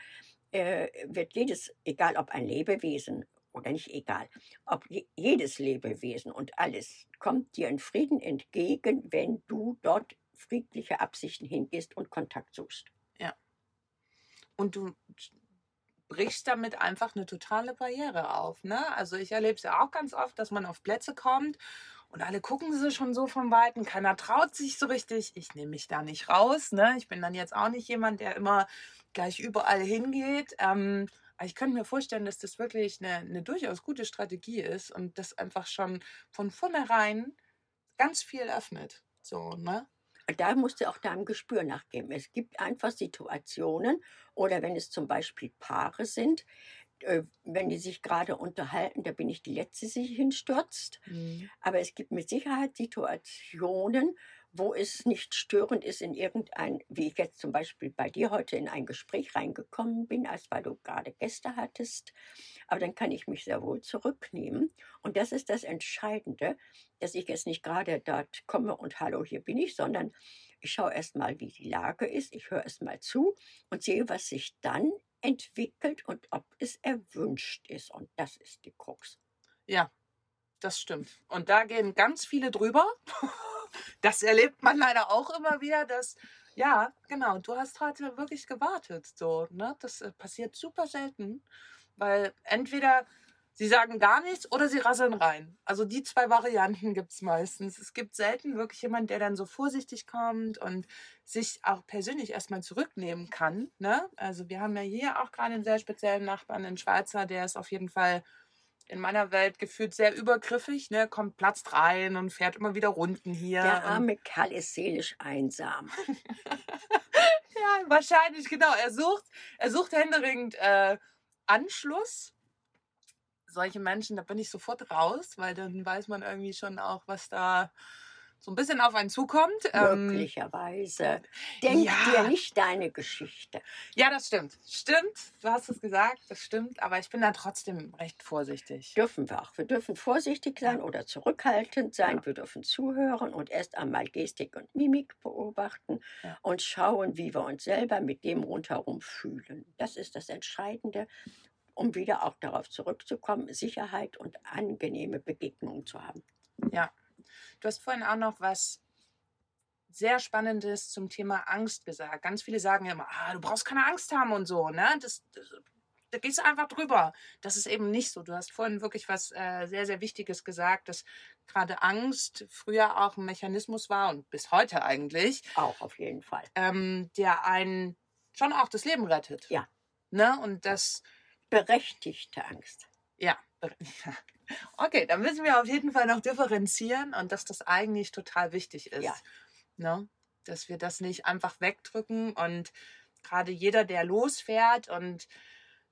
S3: äh, wird jedes, egal ob ein Lebewesen oder nicht egal, ob jedes Lebewesen und alles kommt dir in Frieden entgegen, wenn du dort friedliche Absichten hingehst und Kontakt suchst.
S2: Ja. Und du brichst damit einfach eine totale Barriere auf. Ne? Also ich erlebe es ja auch ganz oft, dass man auf Plätze kommt und alle gucken sie schon so vom Weiten. Keiner traut sich so richtig. Ich nehme mich da nicht raus. Ne? Ich bin dann jetzt auch nicht jemand, der immer gleich überall hingeht. Ähm, ich könnte mir vorstellen, dass das wirklich eine, eine durchaus gute Strategie ist und das einfach schon von vornherein ganz viel öffnet. So, ne?
S3: Da musst du auch deinem Gespür nachgeben. Es gibt einfach Situationen oder wenn es zum Beispiel Paare sind, äh, wenn die sich gerade unterhalten, da bin ich die Letzte, die sich hinstürzt.
S2: Mhm.
S3: Aber es gibt mit Sicherheit Situationen, wo es nicht störend ist in irgendein, wie ich jetzt zum Beispiel bei dir heute in ein Gespräch reingekommen bin, als weil du gerade Gäste hattest. Aber dann kann ich mich sehr wohl zurücknehmen. Und das ist das Entscheidende, dass ich jetzt nicht gerade dort komme und hallo, hier bin ich, sondern ich schaue erst mal, wie die Lage ist, ich höre erst mal zu und sehe, was sich dann entwickelt und ob es erwünscht ist. Und das ist die Krux.
S2: Ja, das stimmt. Und da gehen ganz viele drüber. Das erlebt man leider auch immer wieder, dass, ja, genau, du hast heute wirklich gewartet. So, ne? Das äh, passiert super selten, weil entweder sie sagen gar nichts oder sie rasseln rein. Also die zwei Varianten gibt es meistens. Es gibt selten wirklich jemand, der dann so vorsichtig kommt und sich auch persönlich erstmal zurücknehmen kann. Ne? Also wir haben ja hier auch gerade einen sehr speziellen Nachbarn, einen Schweizer, der ist auf jeden Fall in meiner Welt gefühlt sehr übergriffig, ne? kommt, platzt rein und fährt immer wieder Runden hier.
S3: Der arme Kerl ist seelisch einsam.
S2: ja, wahrscheinlich, genau. Er sucht, er sucht händeringend äh, Anschluss. Solche Menschen, da bin ich sofort raus, weil dann weiß man irgendwie schon auch, was da so ein bisschen auf einen zukommt. Ähm,
S3: Möglicherweise. Denk
S2: ja.
S3: dir nicht deine Geschichte.
S2: ja, das stimmt. Stimmt, du hast es gesagt, das stimmt. Aber ich bin da trotzdem recht vorsichtig.
S3: Dürfen wir auch. Wir dürfen vorsichtig sein
S2: Ja.
S3: oder zurückhaltend sein.
S2: Ja.
S3: Wir dürfen zuhören und erst einmal Gestik und Mimik beobachten
S2: Ja.
S3: und schauen, wie wir uns selber mit dem rundherum fühlen. Das ist das Entscheidende, um wieder auch darauf zurückzukommen, Sicherheit und angenehme Begegnungen zu haben.
S2: Du hast vorhin auch noch was sehr Spannendes zum Thema Angst gesagt. Ganz viele sagen ja immer, ah, du brauchst keine Angst haben und so, ne? Das, das, da gehst du einfach drüber. Das ist eben nicht so. Du hast vorhin wirklich was äh, sehr, sehr Wichtiges gesagt, dass gerade Angst früher auch ein Mechanismus war und bis heute eigentlich,
S3: Auch auf jeden Fall.
S2: ähm, der einen schon auch das Leben rettet.
S3: Ja.
S2: Ne? Und das,
S3: Berechtigte Angst.
S2: ja. Okay, dann müssen wir auf jeden Fall noch differenzieren und dass das eigentlich total wichtig ist.
S3: Ja.
S2: Ne? Dass wir das nicht einfach wegdrücken und gerade jeder, der losfährt und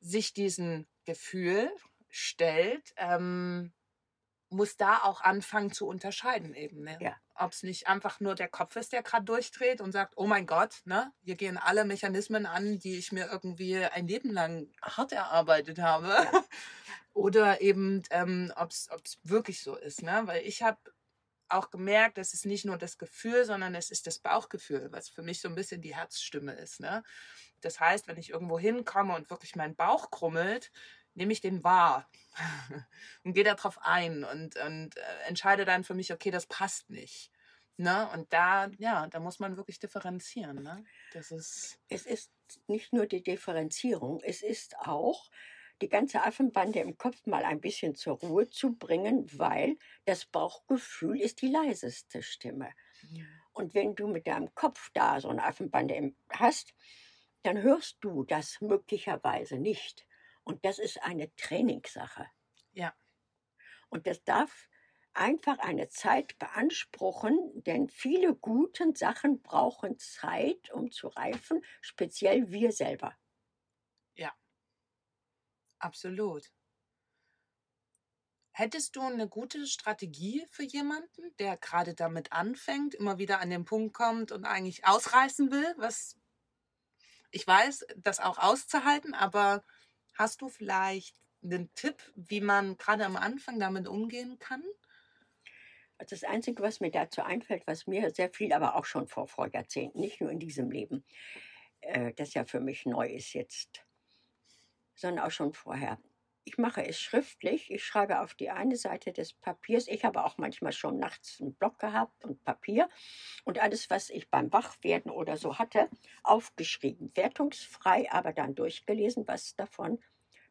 S2: sich diesem Gefühl stellt, ähm, muss da auch anfangen zu unterscheiden eben. Ne?
S3: Ja.
S2: Ob es nicht einfach nur der Kopf ist, der gerade durchdreht und sagt, oh mein Gott, ne, hier gehen alle Mechanismen an, die ich mir irgendwie ein Leben lang hart erarbeitet habe.
S3: Ja.
S2: Oder eben, ähm, ob es wirklich so ist. Ne? Weil ich habe auch gemerkt, es ist nicht nur das Gefühl, sondern es ist das Bauchgefühl, was für mich so ein bisschen die Herzstimme ist. Ne? Das heißt, wenn ich irgendwo hinkomme und wirklich mein Bauch krummelt, nehme ich den wahr und gehe darauf ein und, und äh, entscheide dann für mich, okay, das passt nicht. Ne? Und da, ja, da muss man wirklich differenzieren. Ne? Das ist,
S3: Es ist nicht nur die Differenzierung, es ist auch die ganze Affenbande im Kopf mal ein bisschen zur Ruhe zu bringen, weil das Bauchgefühl ist die leiseste Stimme. Und wenn du mit deinem Kopf da so eine Affenbande hast, dann hörst du das möglicherweise nicht. Und das ist eine Trainingssache.
S2: Ja.
S3: Und das darf einfach eine Zeit beanspruchen, denn viele guten Sachen brauchen Zeit, um zu reifen, speziell wir selber.
S2: Absolut. Hättest du eine gute Strategie für jemanden, der gerade damit anfängt, immer wieder an den Punkt kommt und eigentlich ausreißen will, was ich weiß, das auch auszuhalten, aber hast du vielleicht einen Tipp, wie man gerade am Anfang damit umgehen kann?
S3: Also Das Einzige, was mir dazu einfällt, was mir sehr viel, aber auch schon vor, vor Jahrzehnten, nicht nur in diesem Leben, äh, das ja für mich neu ist jetzt, sondern auch schon vorher. Ich mache es schriftlich. Ich schreibe auf die eine Seite des Papiers. Ich habe auch manchmal schon nachts einen Block gehabt und Papier und alles, was ich beim Wachwerden oder so hatte, aufgeschrieben. Wertungsfrei, aber dann durchgelesen, was davon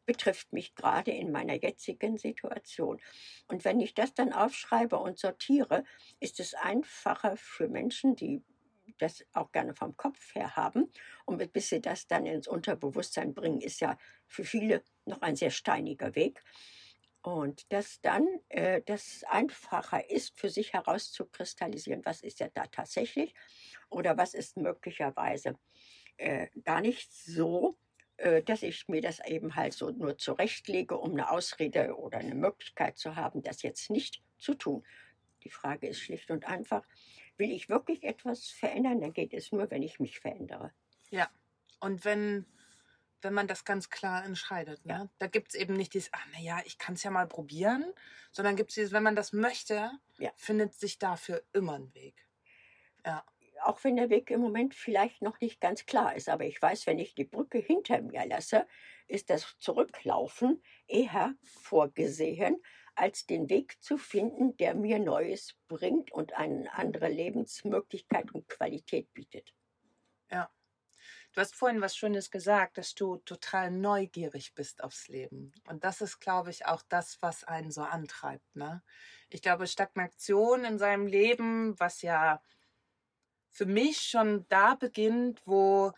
S3: betrifft mich gerade in meiner jetzigen Situation. Und wenn ich das dann aufschreibe und sortiere, ist es einfacher für Menschen, die das auch gerne vom Kopf her haben. Und bis sie das dann ins Unterbewusstsein bringen, ist ja für viele noch ein sehr steiniger Weg. Und dass dann äh, das einfacher ist, für sich herauszukristallisieren, was ist ja da tatsächlich oder was ist möglicherweise äh, gar nicht so, äh, dass ich mir das eben halt so nur zurechtlege, um eine Ausrede oder eine Möglichkeit zu haben, das jetzt nicht zu tun. Die Frage ist schlicht und einfach, will ich wirklich etwas verändern, dann geht es nur, wenn ich mich verändere.
S2: Ja, und wenn wenn man das ganz klar entscheidet. Ne? Ja. Da gibt es eben nicht dieses, ach naja, ich kann es ja mal probieren, sondern gibt es dieses, wenn man das möchte, ja. findet sich dafür immer ein Weg.
S3: Ja. Auch wenn der Weg im Moment vielleicht noch nicht ganz klar ist, aber ich weiß, wenn ich die Brücke hinter mir lasse, ist das Zurücklaufen eher vorgesehen, als den Weg zu finden, der mir Neues bringt und eine andere Lebensmöglichkeit und Qualität bietet.
S2: Ja. Du hast vorhin was Schönes gesagt, dass du total neugierig bist aufs Leben. Und das ist, glaube ich, auch das, was einen so antreibt. Ne? Ich glaube, Stagnation in seinem Leben, was ja für mich schon da beginnt, wo,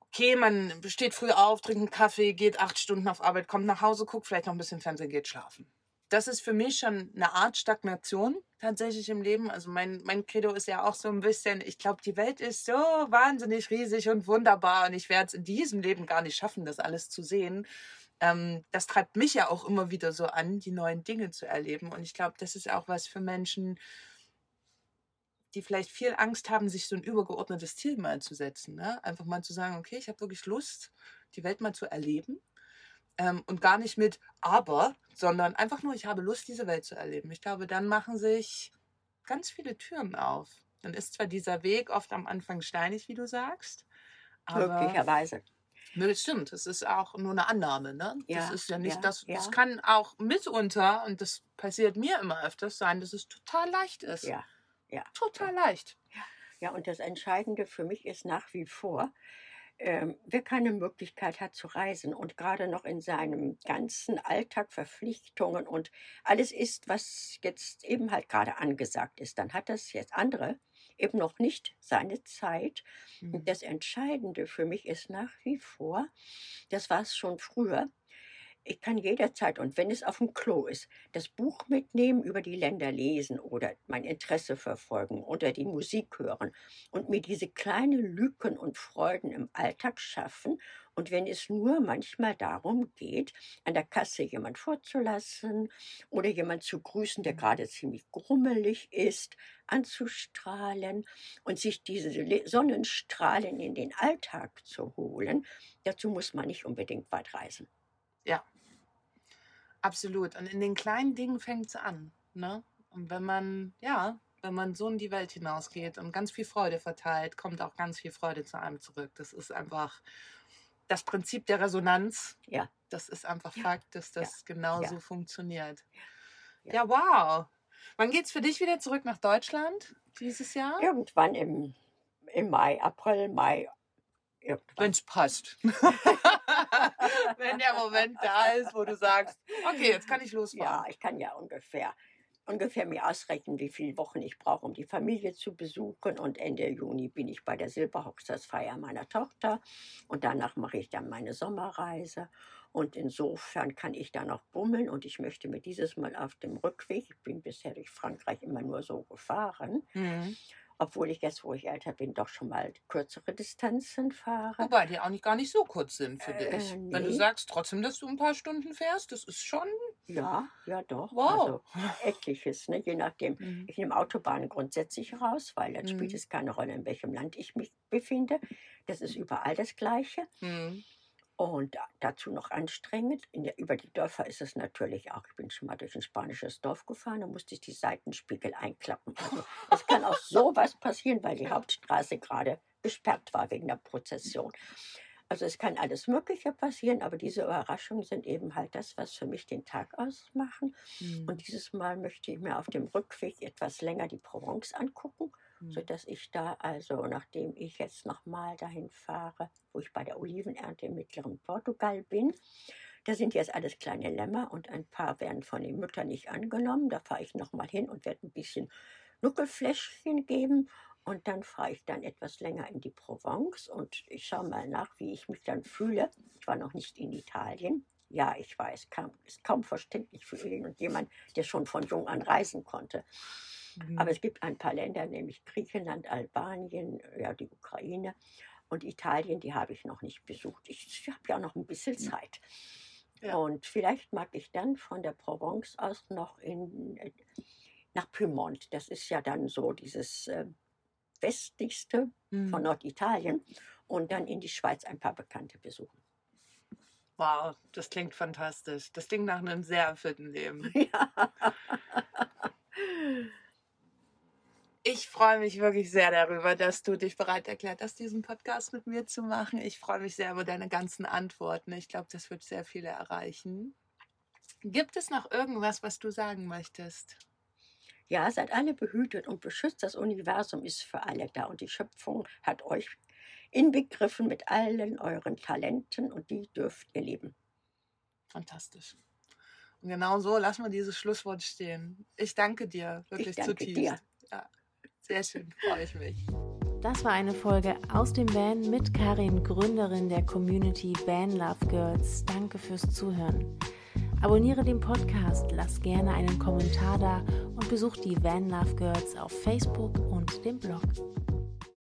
S2: okay, man steht früh auf, trinkt einen Kaffee, geht acht Stunden auf Arbeit, kommt nach Hause, guckt vielleicht noch ein bisschen Fernsehen, geht schlafen das ist für mich schon eine Art Stagnation tatsächlich im Leben. Also mein, mein Credo ist ja auch so ein bisschen, ich glaube, die Welt ist so wahnsinnig riesig und wunderbar und ich werde es in diesem Leben gar nicht schaffen, das alles zu sehen. Ähm, das treibt mich ja auch immer wieder so an, die neuen Dinge zu erleben. Und ich glaube, das ist auch was für Menschen, die vielleicht viel Angst haben, sich so ein übergeordnetes Ziel mal zu setzen. Ne? Einfach mal zu sagen, okay, ich habe wirklich Lust, die Welt mal zu erleben ähm, und gar nicht mit aber, sondern einfach nur, ich habe Lust, diese Welt zu erleben. Ich glaube, dann machen sich ganz viele Türen auf. Dann ist zwar dieser Weg oft am Anfang steinig, wie du sagst.
S3: Aber Möglicherweise.
S2: Das stimmt, das ist auch nur eine Annahme. Ne? Ja, das ist ja nicht ja, das. Ja. Das kann auch mitunter, und das passiert mir immer öfters sein, dass es total leicht ist.
S3: Ja, ja.
S2: Total leicht.
S3: Ja, und das Entscheidende für mich ist nach wie vor, ähm, wer keine Möglichkeit hat zu reisen und gerade noch in seinem ganzen Alltag Verpflichtungen und alles ist, was jetzt eben halt gerade angesagt ist, dann hat das jetzt andere eben noch nicht seine Zeit. Mhm. Und das Entscheidende für mich ist nach wie vor, das war es schon früher, ich kann jederzeit und wenn es auf dem Klo ist, das Buch mitnehmen, über die Länder lesen oder mein Interesse verfolgen oder die Musik hören und mir diese kleinen Lücken und Freuden im Alltag schaffen. Und wenn es nur manchmal darum geht, an der Kasse jemand vorzulassen oder jemand zu grüßen, der gerade ziemlich grummelig ist, anzustrahlen und sich diese Sonnenstrahlen in den Alltag zu holen, dazu muss man nicht unbedingt weit reisen.
S2: Ja, Absolut. Und in den kleinen Dingen fängt es an. Ne? Und wenn man, ja, wenn man so in die Welt hinausgeht und ganz viel Freude verteilt, kommt auch ganz viel Freude zu einem zurück. Das ist einfach das Prinzip der Resonanz.
S3: Ja.
S2: Das ist einfach ja. Fakt, dass das ja. genauso ja. funktioniert. Ja. ja, wow. Wann geht es für dich wieder zurück nach Deutschland dieses Jahr?
S3: Irgendwann im, im Mai, April, Mai.
S2: Wenn es passt. wenn der Moment da ist, wo du sagst, okay, jetzt kann ich losfahren.
S3: Ja, ich kann ja ungefähr ungefähr mir ausrechnen, wie viele Wochen ich brauche, um die Familie zu besuchen. Und Ende Juni bin ich bei der Silberhochzeitsfeier meiner Tochter. Und danach mache ich dann meine Sommerreise. Und insofern kann ich da noch bummeln. Und ich möchte mir dieses Mal auf dem Rückweg, ich bin bisher durch Frankreich immer nur so gefahren, mhm obwohl ich jetzt, wo ich älter bin, doch schon mal kürzere Distanzen fahre.
S2: Wobei die auch nicht, gar nicht so kurz sind für äh, dich. Nee. Wenn du sagst trotzdem, dass du ein paar Stunden fährst, das ist schon.
S3: Ja, ja doch. Wow. Also etliches, ne? je nachdem. Mhm. Ich nehme Autobahnen grundsätzlich raus, weil dann mhm. spielt es keine Rolle, in welchem Land ich mich befinde. Das ist überall das Gleiche. Mhm. Und dazu noch anstrengend. Der, über die Dörfer ist es natürlich auch. Ich bin schon mal durch ein spanisches Dorf gefahren, da musste ich die Seitenspiegel einklappen. Also es kann auch sowas passieren, weil die Hauptstraße gerade gesperrt war wegen der Prozession. Also es kann alles Mögliche passieren, aber diese Überraschungen sind eben halt das, was für mich den Tag ausmachen. Mhm. Und dieses Mal möchte ich mir auf dem Rückweg etwas länger die Provence angucken Mhm. sodass ich da also, nachdem ich jetzt nochmal dahin fahre, wo ich bei der Olivenernte im mittleren Portugal bin, da sind jetzt alles kleine Lämmer und ein paar werden von den Müttern nicht angenommen. Da fahre ich nochmal hin und werde ein bisschen Nuckelfläschchen geben Und dann fahre ich dann etwas länger in die Provence und ich schaue mal nach, wie ich mich dann fühle. Ich war noch nicht in Italien. Ja, ich weiß, kaum, ist kaum verständlich für irgendjemand, der schon von jung an reisen konnte. Mhm. Aber es gibt ein paar Länder, nämlich Griechenland, Albanien, ja, die Ukraine und Italien, die habe ich noch nicht besucht. Ich habe ja noch ein bisschen. Zeit. Ja. Und vielleicht mag ich dann von der Provence aus noch in, nach Piemont. Das ist ja dann so dieses äh, westlichste mhm. von Norditalien. Und dann in die Schweiz ein paar Bekannte besuchen.
S2: Wow, das klingt fantastisch. Das klingt nach einem sehr erfüllten Leben. Ja. Ich freue mich wirklich sehr darüber, dass du dich bereit erklärt hast, diesen Podcast mit mir zu machen. Ich freue mich sehr über deine ganzen Antworten. Ich glaube, das wird sehr viele erreichen. Gibt es noch irgendwas, was du sagen möchtest?
S3: Ja, seid alle behütet und beschützt. Das Universum ist für alle da und die Schöpfung hat euch inbegriffen mit allen euren Talenten und die dürft ihr leben.
S2: Fantastisch. Und genau so lassen wir dieses Schlusswort stehen. Ich danke dir wirklich ich danke zutiefst. Dir. Ja. Sehr schön, freue ich mich.
S1: Das war eine Folge aus dem Van mit Karin, Gründerin der Community Van Love Girls. Danke fürs Zuhören. Abonniere den Podcast, lass gerne einen Kommentar da und besuch die Van Love Girls auf Facebook und dem Blog.